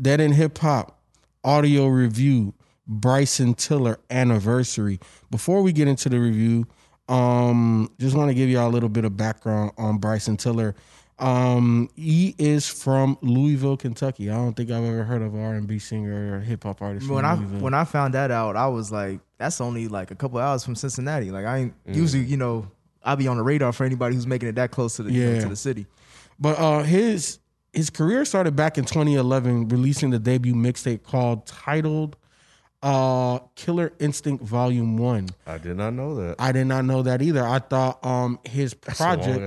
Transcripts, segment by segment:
Dead End Hip Hop audio review, Bryson Tiller anniversary. Before we get into the review, um, just want to give y'all a little bit of background on Bryson Tiller. Um, he is from Louisville, Kentucky. I don't think I've ever heard of R and B singer or hip hop artist. When I Louisville. when I found that out, I was like, that's only like a couple hours from Cincinnati. Like I ain't usually, you know, I'll be on the radar for anybody who's making it that close to the you know, to the city. But uh, his his career started back in 2011, releasing the debut mixtape called titled uh, "Killer Instinct Volume One." I did not know that. I did not know that either. I thought um his That's a long project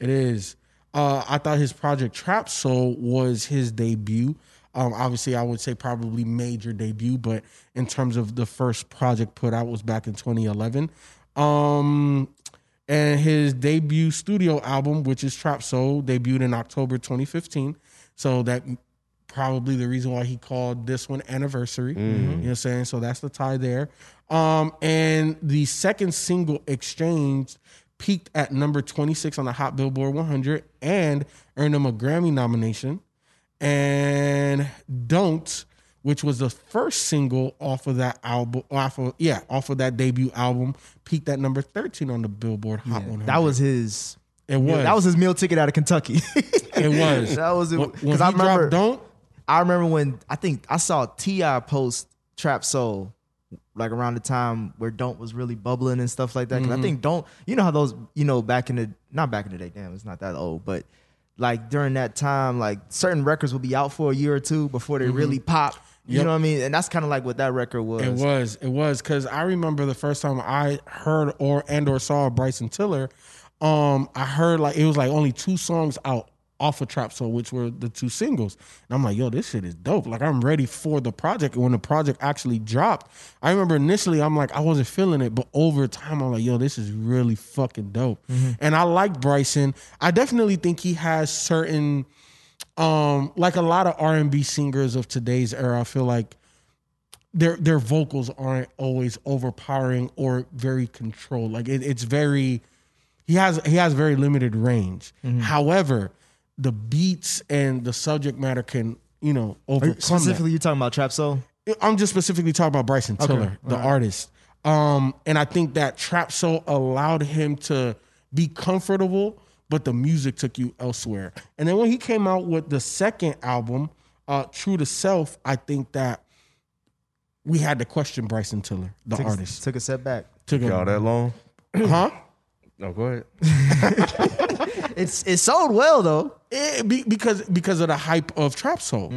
it is. Uh, I thought his project Trap Soul was his debut. Um, obviously, I would say probably major debut, but in terms of the first project put out was back in 2011. Um, and his debut studio album, which is Trap Soul, debuted in October 2015. So that probably the reason why he called this one anniversary. You know what I'm saying? So that's the tie there. Um, and the second single exchange peaked at number 26 on the Hot Billboard 100 and earned him a Grammy nomination. And Don't, which was the first single off of that album, off of yeah, off of that debut album, peaked at number 13 on the Billboard Hot 100. That was his. it was That was his meal ticket out of Kentucky. it was that was it. When- when Because I remember. Don't. I remember when I think I saw Ti post Trap Soul like around the time where Don't was really bubbling and stuff like that. 'Cause Mm-hmm. I think Don't, you know how those, you know, back in the not back in the day, damn, it's not that old, but like during that time, like certain records would be out for a year or two before they really pop. You Mm-hmm. Yep. know what I mean? And that's kind of like what that record was. It was. It was because I remember the first time I heard or and or saw Bryson Tiller. Um, I heard like it was like only two songs out off of Trap Soul, which were the two singles. And I'm like, yo, this shit is dope. Like I'm ready for the project. And when the project actually dropped, I remember initially I'm like, I wasn't feeling it, but over time I'm like, yo, this is really fucking dope. And I like Bryson. I definitely think he has certain um like a lot of R&B singers of today's era, I feel like their their vocals aren't always overpowering or very controlled. Like it, it's very he has he has very limited range. However, the beats and the subject matter can you know you- overcome that. Specifically, you talking about Trap Soul? I'm just specifically talking about Bryson Tiller, the artist. Um, and I think that Trap Soul allowed him to be comfortable, but the music took you elsewhere. And then when he came out with the second album, uh, True to Self, I think that we had to question Bryson Tiller, the Took, artist. took a step back. Took Y'all a, that long? huh? No, go ahead. It's it sold well though. Eh, be, because because of the hype of Trap Soul.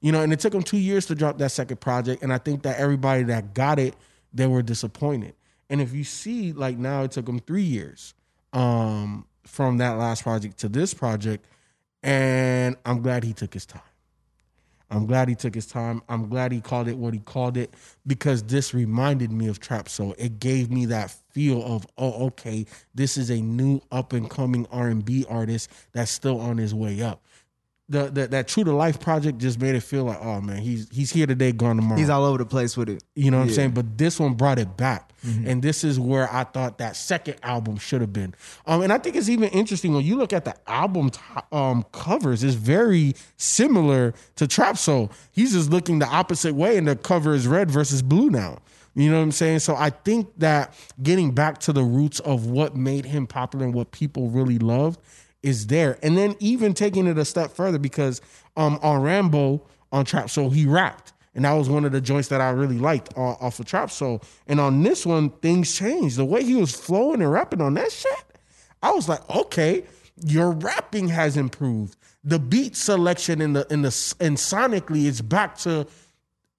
You know, and it took them two years to drop that second project. And I think that everybody that got it, they were disappointed. And if you see, like now it took them three years um, from that last project to this project. And I'm glad he took his time. I'm glad he took his time. I'm glad he called it what he called it because this reminded me of Trap Soul. It gave me that feel of, oh, okay, this is a new up and coming R&B artist that's still on his way up. The, the that True to Life project just made it feel like, oh man, he's he's here today, gone tomorrow. He's all over the place with it. You know what I'm saying? But this one brought it back. Mm-hmm. And this is where I thought that second album should have been. Um, and I think it's even interesting when you look at the album t- um, covers, it's very similar to Trap Soul. He's just looking the opposite way, and the cover is red versus blue now. You know what I'm saying? So I think that getting back to the roots of what made him popular and what people really loved is there. And then even taking it a step further because um, on Rambo, on Trap Soul, he rapped. And that was one of the joints that I really liked uh, off of Trap Soul. And on this one, things changed. The way he was flowing and rapping on that shit, I was like, okay, your rapping has improved. The beat selection in the in the and sonically, it's back to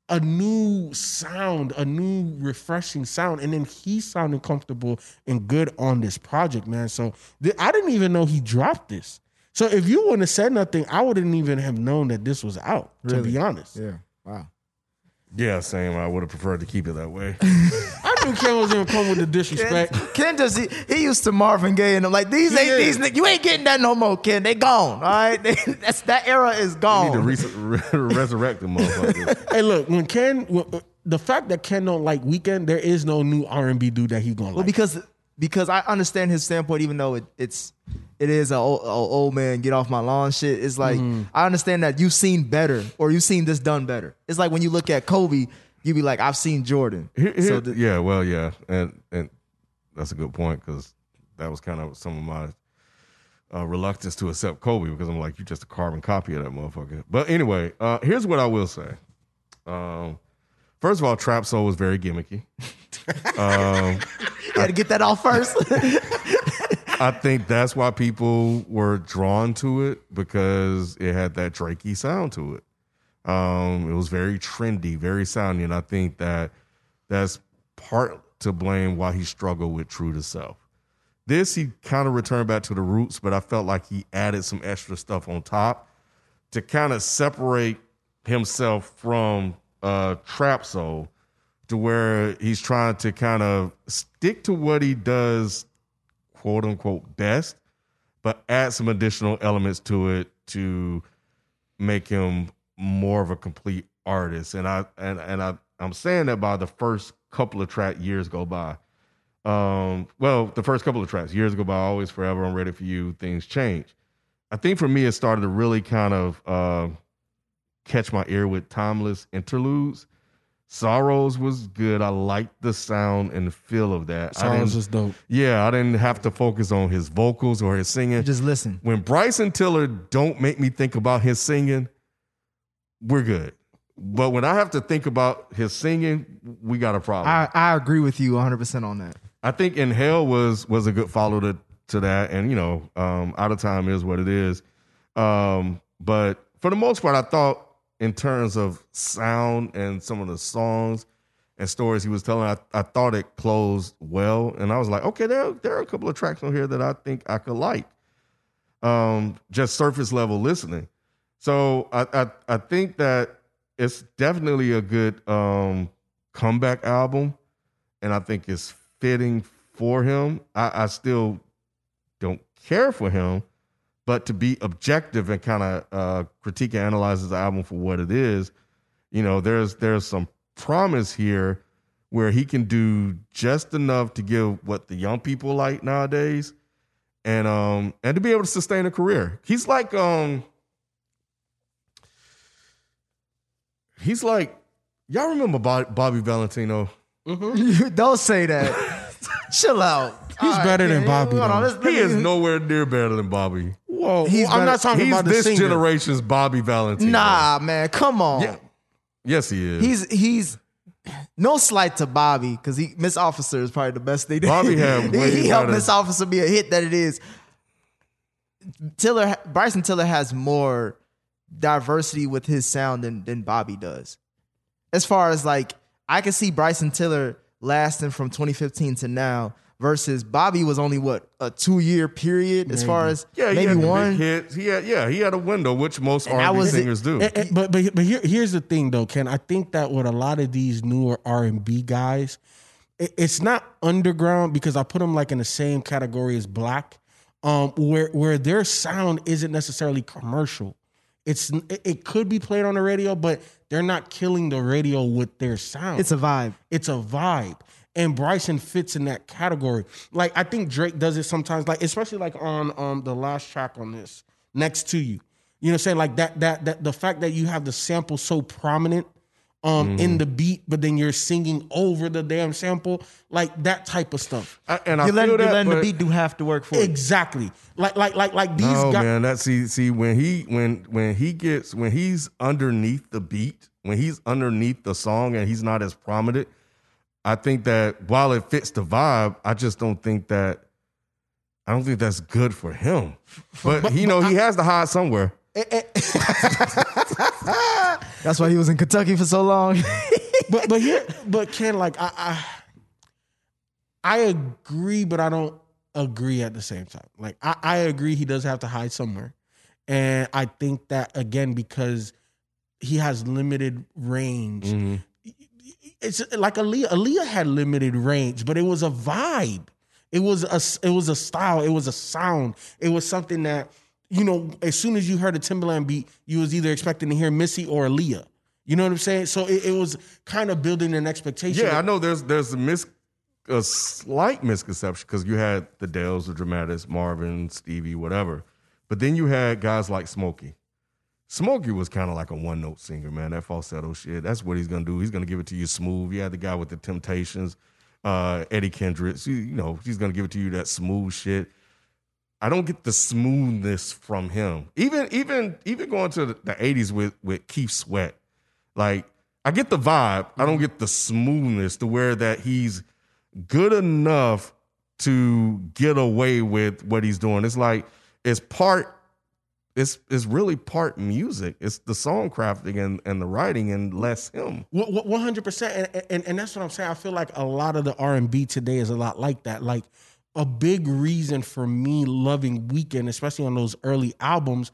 a new sound, a new refreshing sound, and then he sounded comfortable and good on this project, man. So th- I didn't even know he dropped this. So if you wouldn't have said nothing, I wouldn't even have known that this was out. To be honest, Yeah. Wow. Yeah, same. I would have preferred to keep it that way. I knew Ken was gonna come with the disrespect. Ken just he, he used to Marvin Gaye and I'm like these ain't these niggas. You ain't getting that no more, Ken. They gone. All right, that's that era is gone. Need to gone. re- resurrect the motherfucker. hey, look, when Ken, when, uh, the fact that Ken don't like Weeknd, there is no new R and B dude that he gonna well, like. because because I understand his standpoint, even though it, it's it is a old, a old man get off my lawn shit. It's like I understand that you've seen better or you've seen this done better. It's like when you look at Kobe, you be like, I've seen Jordan. Here- here- so yeah, well, yeah, and and that's a good point because that was kind of some of my uh, reluctance to accept Kobe because I'm like, you're just a carbon copy of that motherfucker. But anyway, uh, here's what I will say. Um, first of all, Trap Soul was very gimmicky. um, you had to get that off first. I think that's why people were drawn to it because it had that Drakey sound to it. Um, it was very trendy, very sounding. and I think that that's part to blame why he struggled with True to Self. This he kind of returned back to the roots, but I felt like he added some extra stuff on top to kind of separate himself from uh, Trap Soul to where he's trying to kind of stick to what he does quote unquote best, but add some additional elements to it to make him more of a complete artist. And I and and I I'm saying that by the first couple of track years go by. Um, well, the first couple of tracks, years go by, always forever, I'm ready for you, things change. I think for me it started to really kind of uh, catch my ear with timeless interludes. Sorrows was good. I liked the sound and the feel of that. Didn't- just dope. yeah, I didn't have to focus on his vocals or his singing. Just listen. when Bryson Tiller don't make me think about his singing, we're good. But when I have to think about his singing, we got a problem. I, I, agree with you 100% on that. I think Inhale was was a good follow to to that, and you know, um, Out of Time is what it is. Um, but for the most part, I thought in terms of sound and some of the songs and stories he was telling, I, I thought it closed well, and I was like, okay, there there are a couple of tracks on here that I think I could like. Um, just surface level listening. So I, I I think that it's definitely a good um comeback album, and I think it's fitting for him. I, I still don't care for him, but to be objective and kind of uh, critique and analyze his album for what it is, you know, there's there's some promise here where he can do just enough to give what the young people like nowadays, and um and to be able to sustain a career. He's like um he's like y'all remember Bob, Bobby Valentino? Mm-hmm. Don't say that. Chill out. He's better than Bobby, on, though. let's- let He is nowhere near better than Bobby. Whoa, He's I'm better- not talking He's about this singer. generation's Bobby Valentino. Nah, man, come on. Yeah. Yes, he is. He's he's no slight to Bobby because he Miss Officer is probably the best thing. Bobby had way he helped better- Miss Officer be a hit that it is. Tiller Bryson Tiller has more diversity with his sound than than Bobby does. As far as like I can see Bryson Tiller lasting from 2015 to now versus Bobby was only what a two year period as far as yeah, he maybe had one. hits. He had yeah, he had a window, which most R&B was singers do. Eh, eh, but but but here, here's the thing though, Ken. I think that with a lot of these newer R and B guys, it- it's not underground because I put them like in the same category as black, um, where where their sound isn't necessarily commercial. It's it, it could be played on the radio, but they're not killing the radio with their sound. It's a vibe. it's a vibe. And Bryson fits in that category. Like I think Drake does it sometimes, like especially like on um the last track on this, next to you. You know what I'm saying? Like that that that the fact that you have the sample so prominent um in the beat, but then you're singing over the damn sample, like that type of stuff. I- and I You're feel letting, that, you're letting the beat do half the work for you. Exactly. Like like like like these No, guys. man. That see see when he when when he gets when he's underneath the beat, when he's underneath the song and he's not as prominent, I think that while it fits the vibe, I just don't think that I don't think that's good for him. But, you know, he has to hide somewhere. That's why he was in Kentucky for so long. but but here but Ken, like I, I I agree, but I don't agree at the same time. Like I, I agree he does have to hide somewhere. And I think that again, because he has limited range. Mhm. It's like Aaliyah. Aaliyah had limited range, but it was a vibe. It was a it was a style. It was a sound. It was something that you know. As soon as you heard a Timbaland beat, you was either expecting to hear Missy or Aaliyah. You know what I'm saying? So it, it was kind of building an expectation. Yeah, I know there's there's a mis a slight misconception because you had the Dells, the Dramatics, Marvin, Stevie, whatever. But then you had guys like Smokey. Smokey was kind of like a one note singer, man. That falsetto shit. That's what he's gonna do. He's gonna give it to you smooth. You had the guy with the Temptations, uh, Eddie Kendricks. You, you know, he's gonna give it to you that smooth shit. I don't get the smoothness from him. Even even even going to the, 80s with with Keith Sweat. Like I get the vibe. I don't get the smoothness to where that he's good enough to get away with what he's doing. It's like it's part it's it's really part music. It's the song crafting and, and the writing and less him. One hundred percent, and and that's what I'm saying. I feel like a lot of the R and B today is a lot like that. Like a big reason for me loving Weeknd, especially on those early albums,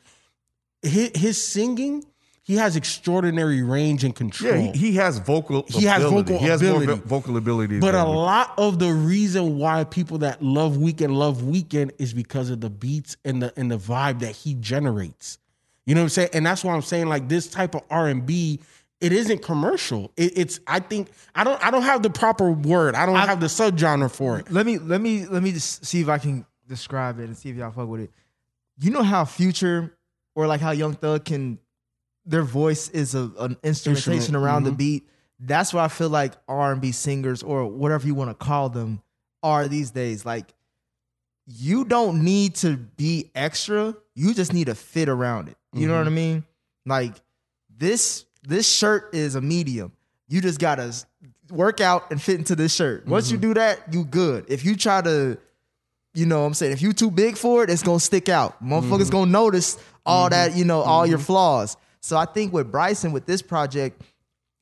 his, his singing. He has extraordinary range and control. Yeah, he, he has vocal. He has vocal He has ability. more vocal ability. But a lot of the reason why people that love Weeknd love Weeknd is because of the beats and the and the vibe that he generates. You know what I'm saying? And that's why I'm saying like this type of R and B, it isn't commercial. It, it's I think I don't I don't have the proper word. I don't have the subgenre for it. Let me let me let me just see if I can describe it and see if y'all fuck with it. You know how Future or like how Young Thug can their voice is a, an instrumentation Instrument, around the mhm. beat. That's what I feel like R and B singers or whatever you want to call them are these days. Like you don't need to be extra. You just need to fit around it. You know what I mean? Like this this shirt is a medium. You just gotta work out and fit into this shirt. Once you mm-hmm. do that, you good. If you try to, you know what I'm saying, if you too big for it, it's gonna stick out. Motherfuckers mm-hmm. gonna notice all that, mm-hmm. you know, all your flaws. So I think with Bryson with this project,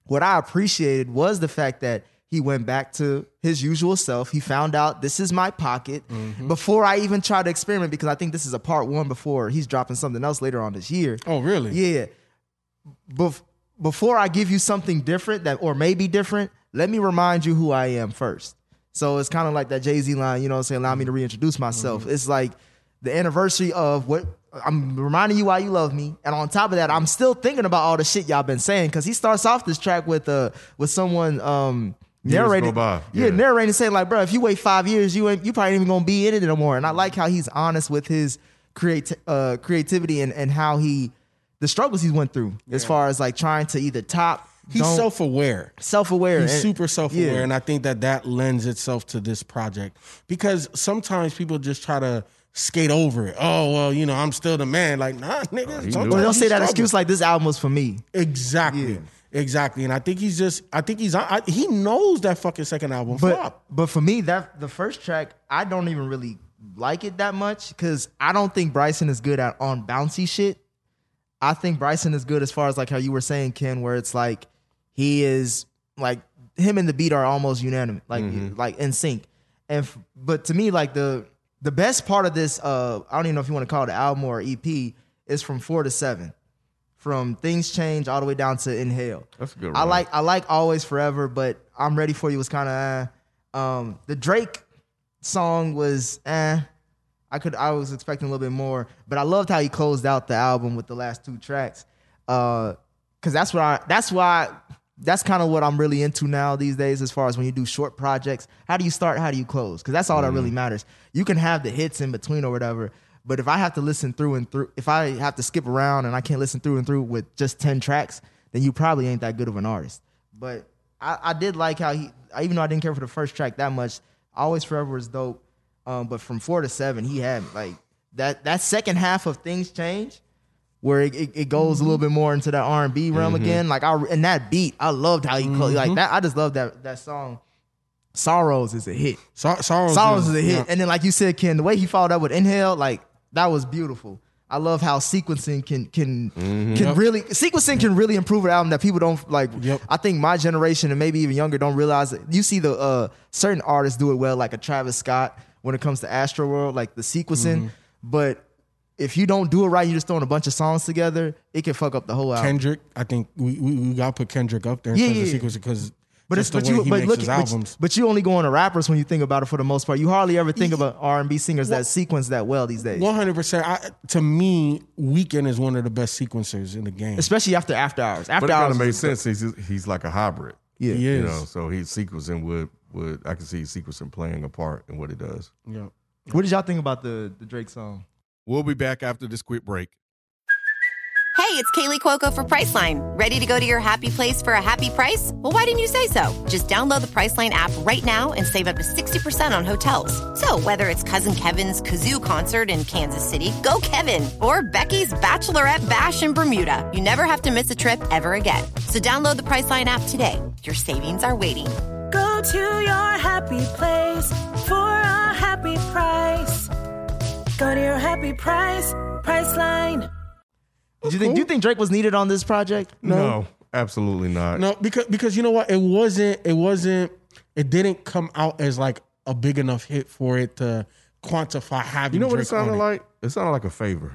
what I appreciated was the fact that he went back to his usual self. He found out this is my pocket before I even try to experiment because I think this is a part one before he's dropping something else later on this year. Oh really? Yeah. Bef- before I give you something different that or maybe different, let me remind you who I am first. So it's kind of like that Jay Z line, you know what I'm saying? Allow me to reintroduce myself. It's like the anniversary of what I'm reminding you why you love me. And on top of that, I'm still thinking about all the shit y'all been saying. Cause he starts off this track with uh with someone um narrating. Yeah, yeah. narrating saying like, bro, if you wait five years, you ain't you probably ain't even gonna be in it no more. And I like how he's honest with his create uh creativity and, and how he the struggles he went through as far as like trying to either top He's don't- self aware. self-aware He's and- super self-aware, yeah. and I think that that lends itself to this project because sometimes people just try to skate over it. Oh well, you know, I'm still the man. Like, nah, nigga. knew sometimes it. Well, don't say that struggle. excuse like this album was for me. Exactly. Yeah. Exactly. And I think he's just. I think he's. I, he knows that fucking second album But flop. but for me, that the first track, I don't even really like it that much because I don't think Bryson is good at on bouncy shit. I think Bryson is good as far as like how you were saying, Ken, where it's like he is like him and the beat are almost unanimous, like like in sync. And f- but to me, like the the best part of this, uh, I don't even know if you want to call it an album or EP, is from four to seven, from Things Change all the way down to Inhale. That's good I like I like Always Forever, but I'm Ready for You was kind of eh. um the Drake song was eh. I could I was expecting a little bit more, but I loved how he closed out the album with the last two tracks. Uh cuz that's what I that's why that's kind of what I'm really into now these days as far as when you do short projects. How do you start? How do you close? Cuz that's all that really matters. You can have the hits in between or whatever, but if I have to listen through and through if I have to skip around and I can't listen through and through with just 10 tracks, then you probably ain't that good of an artist. But I, I did like how he, even though I didn't care for the first track that much, Always Forever was dope. Um, but from four to seven, he had like that that second half of things change, where it, it, it goes a little bit more into that R and B realm again. Like I and that beat, I loved how he closed like that. I just love that that song. Sorrows is a hit. Sor- Sorrows, Sorrows is a hit. yeah. And then, like you said, Ken, the way he followed up with Inhale, like that was beautiful. I love how sequencing can can can Yep. really sequencing can really improve an album that people don't like. Yep. I think my generation and maybe even younger don't realize it. You see the uh, certain artists do it well, like a Travis Scott when it comes to Astroworld, like the sequencing. Mm-hmm. But if you don't do it right, you're just throwing a bunch of songs together. It can fuck up the whole album. Kendrick, I think we, we, we got to put Kendrick up there in Yeah, terms of yeah. sequence because But it's the but way you he but makes look his but, albums. but you only go on to rappers when you think about it for the most part. You hardly ever think about R and B singers that sequence that well these days. One hundred percent. To me, Weeknd is one of the best sequencers in the game. especially after after hours. After But it hours, of is- makes sense. He's he's like a hybrid. Yeah, He You is. know, so he's sequencing with would I can see sequencing playing a part in what it does. Yeah. What did y'all think about the the Drake song? We'll be back after this quick break. Hey, it's Kaley Cuoco for Priceline. Ready to go to your happy place for a happy price? Well, why didn't you say so? Just download the Priceline app right now and save up to 60% on hotels. So, whether it's Cousin Kevin's Kazoo concert in Kansas City, go Kevin, or Becky's Bachelorette Bash in Bermuda, you never have to miss a trip ever again. So, download the Priceline app today. Your savings are waiting. Go to your happy place for a happy price. Go to your happy price, Priceline. Do you think do you think Drake was needed on this project? No, absolutely not. No, because because you know what? It wasn't. It wasn't. It didn't come out as like a big enough hit for it to quantify having. You know what Drake it sounded on like? It sounded like a favor.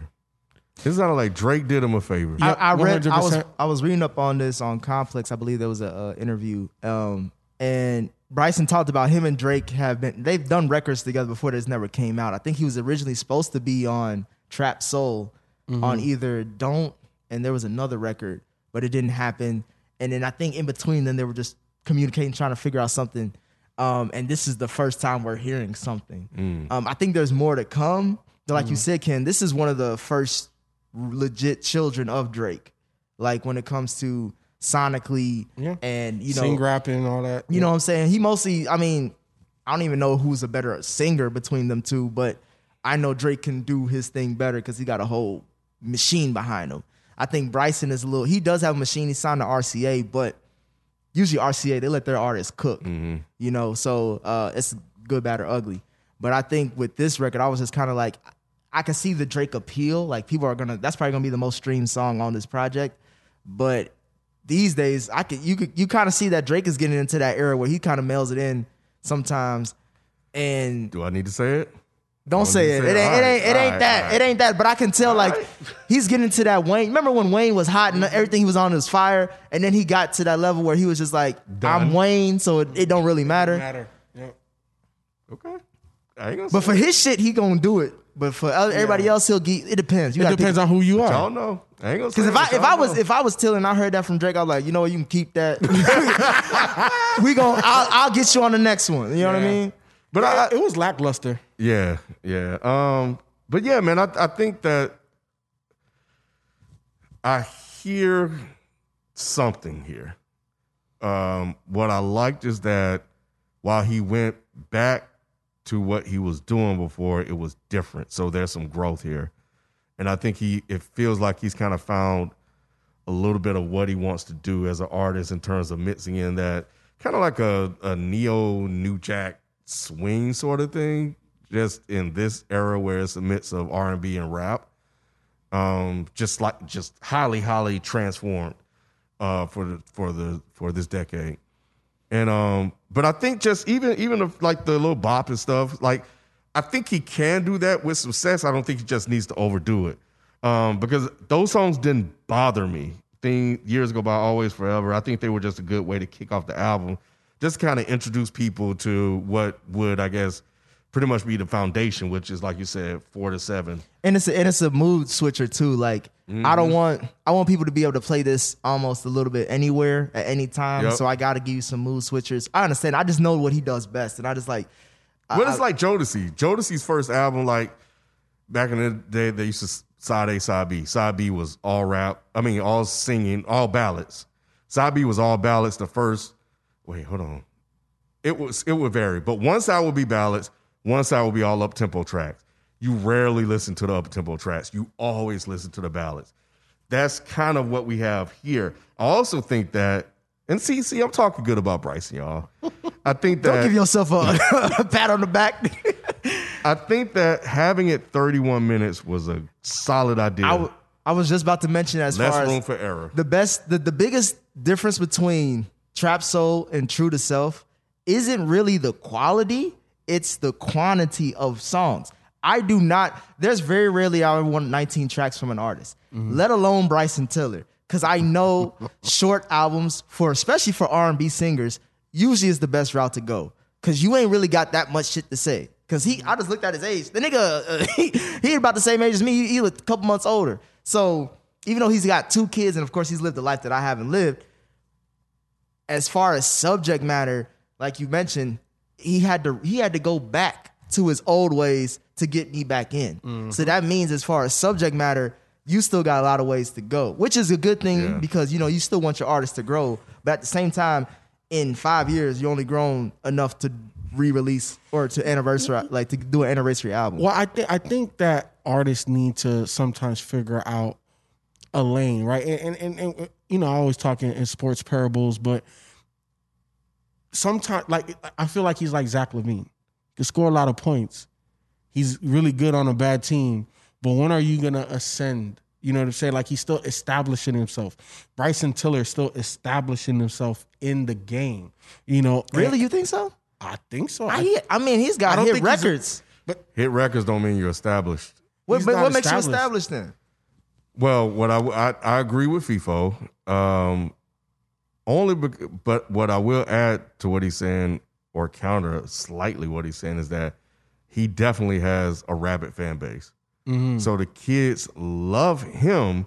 It sounded like Drake did him a favor. I, I read. I was 100%. I was reading up on this on Complex. I believe there was a uh, interview, um, and Bryson talked about him and Drake have been. They've done records together before. This never came out. I think he was originally supposed to be on Trap Soul, on either Don't, and there was another record, but it didn't happen. And then I think in between, then they were just communicating, trying to figure out something. Um, and this is the first time we're hearing something. Um, I think there's more to come. But like you said, Ken, this is one of the first legit children of Drake. Like when it comes to sonically Yeah. and you know sing rapping all that. you know what I'm saying? He mostly, I mean, I don't even know who's a better singer between them two, but I know Drake can do his thing better because he got a whole machine behind him. I think Bryson is a little, he does have a machine. He signed to RCA, but usually RCA, they let their artists cook, you know, so uh, it's good, bad, or ugly. But I think with this record, I was just kind of like, I can see the Drake appeal. Like people are gonna, that's probably gonna be the most streamed song on this project. But these days, I could you could you kind of see that Drake is getting into that era where he kind of mails it in sometimes. And Do I need to say it? don't say it. say It it. ain't, it ain't, it Alright, ain't that. alright. It ain't that. But I can tell like he's getting to that Wayne. Remember when Wayne was hot and everything he was on was fire, and then he got to that level where he was just like, I'm Wayne, so it, it don't really matter. matter. Yeah. Okay. I ain't gonna But say for his shit, he gonna do it. But for other, everybody else, he'll get. It depends. You It depends pick- on who you it. are. Y'all know. I ain't gonna Because if I if y'all I was know. if I was tilling, I heard that from Drake. I was like, you know what, you can keep that. we gon' I'll, I'll get you on the next one. You know what I mean? but I, it was lackluster. Yeah, yeah. Um, but yeah, man, I I think that I hear something here. Um, what I liked is that while he went back to what he was doing before, it was different. So there's some growth here. And I think he it feels like he's kind of found a little bit of what he wants to do as an artist in terms of mixing in that kind of like a, a neo new jack swing sort of thing just in this era where it's a mix of r&b and rap um just like just highly highly transformed uh for the for the for this decade and um but i think just even even if like the little bop and stuff like i think he can do that with success i don't think he just needs to overdo it. Um because those songs didn't bother me. Thing years ago by always forever. I think they were just a good way to kick off the album. Just kind of introduce people to what would i guess pretty much be the foundation which is like you said four to seven And it's a, and it's a mood switcher too. Like I Mm-hmm. don't want I want people to be able to play this almost a little bit anywhere at any time. Yep. So I got to give you some mood switchers. I understand. I just know what he does best, and I just like. But it's like Jodeci. Jodeci's first album, like back in the day, they used to side A, side B. Side B was all rap. I mean, all singing, all ballads. Side B was all ballads. The first, wait, hold on. It was it would vary, but one side would be ballads, one side will be all up tempo tracks. You rarely listen to the up tempo tracks. You always listen to the ballads. That's kind of what we have here. I also think that, and see, see, I'm talking good about Bryson, y'all. I think that Don't give yourself a, a pat on the back. I think that having it 31 minutes was a solid idea. I, w- I was just about to mention as Less far room as for error. the best, the, the biggest difference between Trap Soul and True to Self isn't really the quality, it's the quantity of songs. I do not, there's very rarely I want 19 tracks from an artist, let alone Bryson Tiller. Cause I know short albums for, especially for R&B singers, usually is the best route to go. Cause you ain't really got that much shit to say. Cause he, I just looked at his age. The nigga, uh, he, he about the same age as me. He, he looked a couple months older. So even though he's got two kids, and of course he's lived a life that I haven't lived, as far as subject matter, like you mentioned, he had to he had to go back to his old ways to get me back in. Mm-hmm. So that means as far as subject matter, you still got a lot of ways to go, which is a good thing Yeah. because you know you still want your artist to grow, but at the same time, in five years, you only grown enough to re-release or to anniversary like to do an anniversary album. Well, I think I think that artists need to sometimes figure out a lane, right? And and, and, and you know, I always talk in, in sports parables, but sometimes, like I feel like he's like Zach LaVine. He can score a lot of points. He's really good on a bad team, but when are you gonna ascend? You know what I'm saying? Like he's still establishing himself. Bryson Tiller is still establishing himself in the game. You know, Really, And you think so? I think so. I, he- I mean, he's got don't hit think he's a- records. Hit records don't mean you're established. What, but what makes you established. established then? Well, what I I, I agree with FIFO. Um, only, bec- but what I will add to what he's saying or counter slightly what he's saying is that he definitely has a rabid fan base. Mm-hmm. So the kids love him,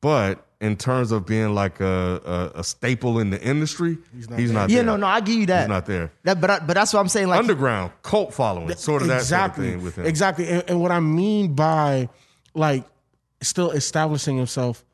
but in terms of being like a a, a staple in the industry, he's not not. He's there. not Yeah, there. no, no, I give you that. He's not there. That, but I, but that's what I'm saying. Like, Underground cult following, sort of that sort of thing with him. Exactly. And, and what I mean by like still establishing himself,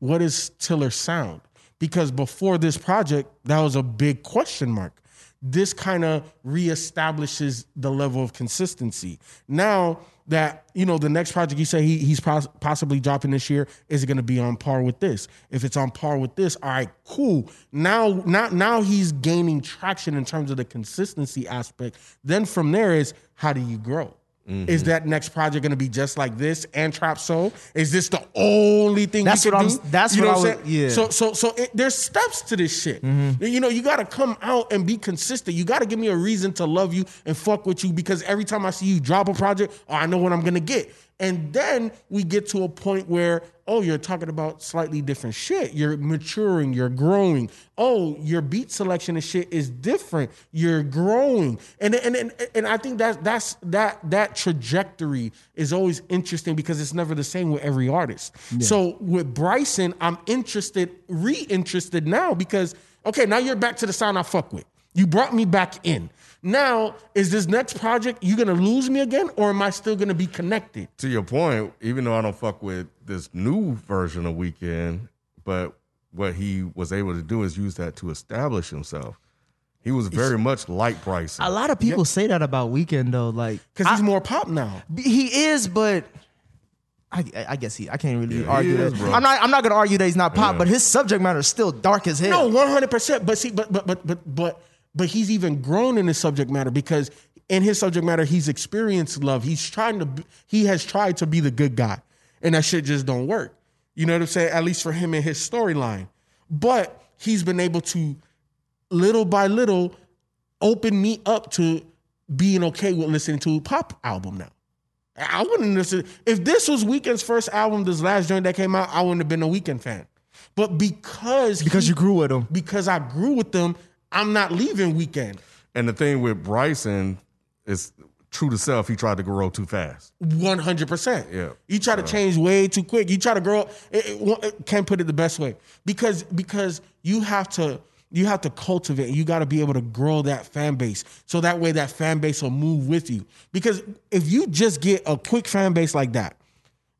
what is Tiller's sound? Because before this project, that was a big question mark. This kind of reestablishes the level of consistency. Now that you know the next project you say he, he's pos- possibly dropping this year is it going to be on par with this? If it's on par with this, all right, cool. Now, now, now he's gaining traction in terms of the consistency aspect. Then from there is how do you grow? Mm-hmm. Is that next project going to be just like this and Trap Soul? Is this the only thing That's what I'm- do? that's you what I I'm saying? yeah. So so so it, there's steps to this shit. Mm-hmm. You know, you got to come out and be consistent. You got to give me a reason to love you and fuck with you because every time I see you drop a project, oh, I know what I'm gonna get. And then we get to a point where, oh, you're talking about slightly different shit. You're maturing, you're growing. Oh, your beat selection and shit is different. You're growing. And and and, and I think that that's that that trajectory is always interesting because it's never the same with every artist. So with Bryson, I'm interested, re-interested now because okay, now you're back to the sound I fuck with. You brought me back in. Now, is this next project you gonna lose me again, or am I still gonna be connected? to your point, even though I don't fuck with this new version of Weeknd, but what he was able to do is use that to establish himself. He was very much like Bryson. a lot of people say that about Weeknd though. Like, Because he's more pop now. he is, but I, I guess he. I can't really Yeah, argue is, that. bro. I'm not. I'm not gonna argue that he's not pop, Yeah. but his subject matter is still dark as hell. No, one hundred percent. But see, but but but but but but he's even grown in his subject matter because in his subject matter he's experienced love. He's trying to. Be, he has tried to be the good guy, and that shit just don't work. You know what I'm saying? At least for him in his storyline, but he's been able to, little by little, open me up to being okay with listening to a pop album now. I wouldn't listen if this was Weeknd's first album, this last joint that came out. I wouldn't have been a Weeknd fan, but because because he- you grew with him. because I grew with them, I'm not leaving Weeknd. and the thing with Bryson is true to self, he tried to grow too fast. One hundred percent. Yeah. You try to uh. change way too quick. You try to grow. It, it, it- can't put it the best way because because you have to you have to cultivate. You got to be able to grow that fan base so that way that fan base will move with you. Because if you just get a quick fan base like that,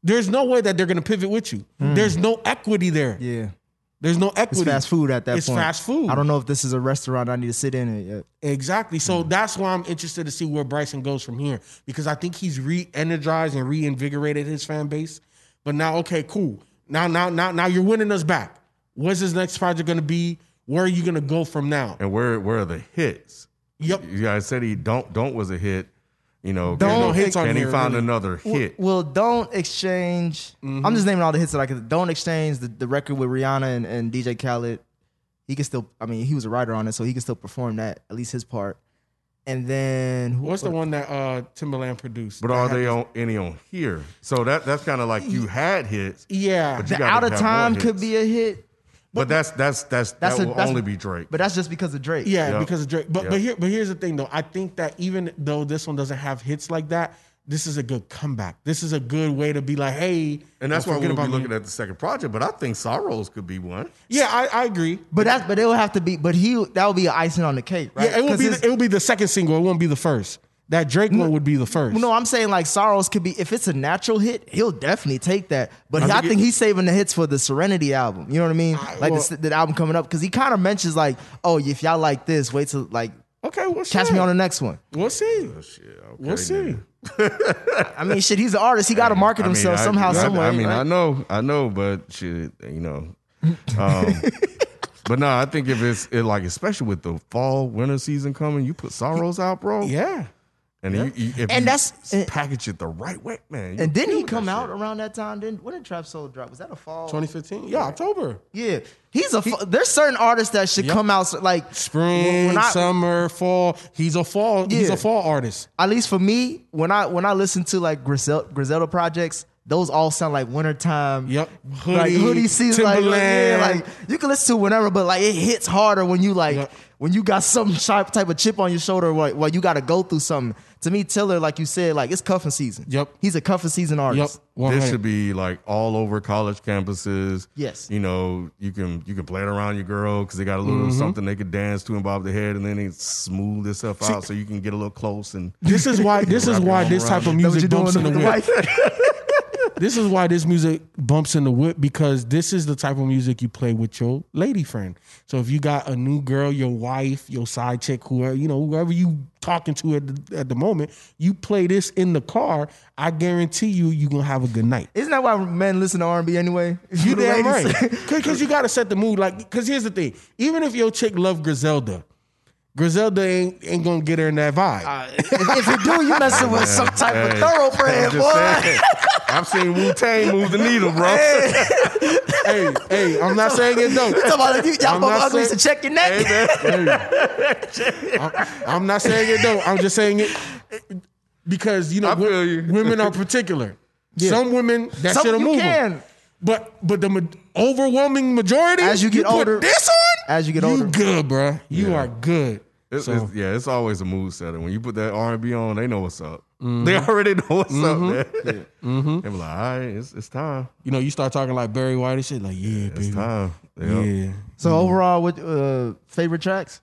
there's no way that they're gonna pivot with you. Hmm. There's no equity there. Yeah, There's no equity. it's equity. fast food at that It's point. fast food. I don't know if this is a restaurant I need to sit in it yet. Exactly. So mm. that's why I'm interested to see where Bryson goes from here because I think he's re-energized and reinvigorated his fan base. But now, okay, cool. Now, now, now, now you're winning us back. What's his next project going to be? Where are you going to go from now? And where where are the hits? Yep. Yeah, I said he don't don't was a hit. You know, Don't no hits on and he find really. another hit. Well, don't exchange. Mm-hmm. I'm just naming all the hits that I could. Don't exchange the, the record with Rihanna and, and DJ Khaled. He can still. I mean, he was a writer on it, so he can still perform that at least his part. And then who- What's the one that uh, Timbaland produced? But are they on any on here? So that that's kind of like you had hits, Yeah. but you the out of time could be a hit, But that's that's that's, That's that a- will that's- only be Drake. but that's just because of Drake. Yeah, Yep. because of Drake. But Yep. but here but here's the thing though. I think that even though this one doesn't have hits like that, this is a good comeback. This is a good way to be like, hey, And that's why we'll be about me. looking at the second project. But I think Sorrows could be one. Yeah, I, I agree. But that's but it will have to be. But he that would be icing on the cake, right? Yeah, it will 'Cause be the, it will be the second single. It won't be the first. That Drake one would be the first. No, I'm saying like Sorrows could be if it's a natural hit, he'll definitely take that. But I, think think, it- he's saving the hits for the Serenity album. You know what I mean? I- like well- the, the album coming up because he kind of mentions like, oh, if y'all like this, wait till like okay, we'll catch see. me on the next one. We'll see. Oh, shit, okay, We'll see. I mean, shit, he's an artist. He got to market I mean, himself I- somehow, I, somewhere. I mean, right? I know, I know, but shit, you know. Um, but no, I think if it's it, like, especially with the fall winter season coming, you put sorrows out, bro. Yeah. And you, you, if And that's- s- package it the right way, man. and didn't he come out shit. around that time? Then when did Trap Soul drop? Was that a fall? 2015. Yeah, October. Yeah, he's a. fa- there's certain artists that should Yep. come out like Spring, I- summer, fall. He's a fall. He's a fall artist. at least for me, when I when I listen to like Grizel, Griselda projects, those all sound like wintertime. Yep. like Hoodie, hoodie season. Like, like, yeah, Timberland. like you can listen to whenever, but like it hits harder when you like Yep. When you got some sharp type of chip on your shoulder, while, while you got to go through something. To me, Tiller, like you said, like it's cuffing season. Yep. he's a cuffing season Yep. artist. 100. This should be like all over college campuses. Yes. you know you can you can play it around your girl because they got a little Mm-hmm. something they could dance to and bob the head, and then they smooth themselves out so you can get a little close and This is why. This is why this around type of it. Know what music you're bumps in the with the whip. This is why this music bumps in the whip because this is the type of music you play with your lady friend. So if you got a new girl, your wife, your side chick, whoever you know, whoever you talking to at the, at the moment, you play this in the car. I guarantee you, you are gonna have a good night. Isn't that why men listen to R&B anyway? You damn right. Because you got to set the mood. Like, because here's the thing: even if your chick love Griselda, Griselda ain't ain't gonna get her in that vibe. Uh, if, if you do, you messing with some type of thoroughbred, boy. saying. I've seen Wu Tang move the needle, bro. hey, hey, I'm not saying it don't. Talking about you, y'all I'm both not ugly to check your neck. I'm not saying it don't. I'm just saying it because you know I you. women are particular. Some women that Some should have you moved. can. But but the ma- overwhelming majority, As you get put older- this on. As you get you older. good, bro. You Yeah. are good. It's, So- it's- yeah, it's always a mood setter. When you put that R and B on, they know what's up. Mm-hmm. They already know what's up, man. They be like, all right, it's, it's time. You know, you start talking like Barry White and shit. Like, yeah, It's baby, time. Yep. yeah. So overall, what uh, favorite tracks?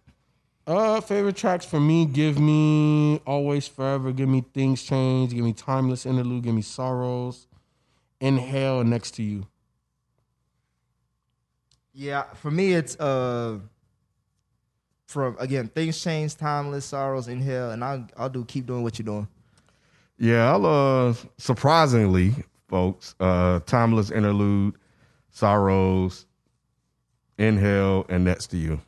Uh, favorite tracks for me, give me Always Forever, give me Things Change, give me Timeless Interlude, give me Sorrows, Inhale, Next to You. Yeah, for me, it's uh, from again, things change, timeless sorrows, inhale, and I'll I'll do keep doing what you're doing. Yeah, I'll uh surprisingly, folks, uh timeless interlude, sorrows, inhale, and next to you.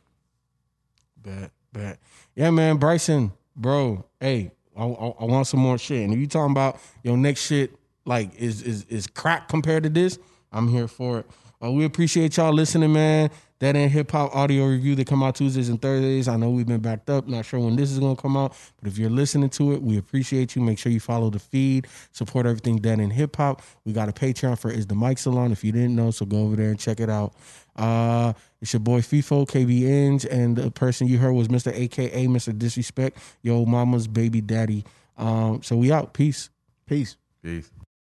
Bad, bad. Yeah, man, Bryson, bro. Hey, I, I, I want some more shit. And if you talking about your next shit, like is is is crack compared to this, I'm here for it. Uh, we appreciate y'all listening, man. That ain't hip hop audio review that come out Tuesdays and Thursdays. I know we've been backed up. Not sure when this is gonna come out, but if you're listening to it, we appreciate you. Make sure you follow the feed, support everything Dead End Hip Hop. We got a Patreon for Is the Mic Salon. If you didn't know, so go over there and check it out. Uh, it's your boy FIFO, KB Inge, and the person you heard was Mr. AKA Mr. Disrespect, yo mama's baby daddy. Um, so we out. Peace. Peace. Peace.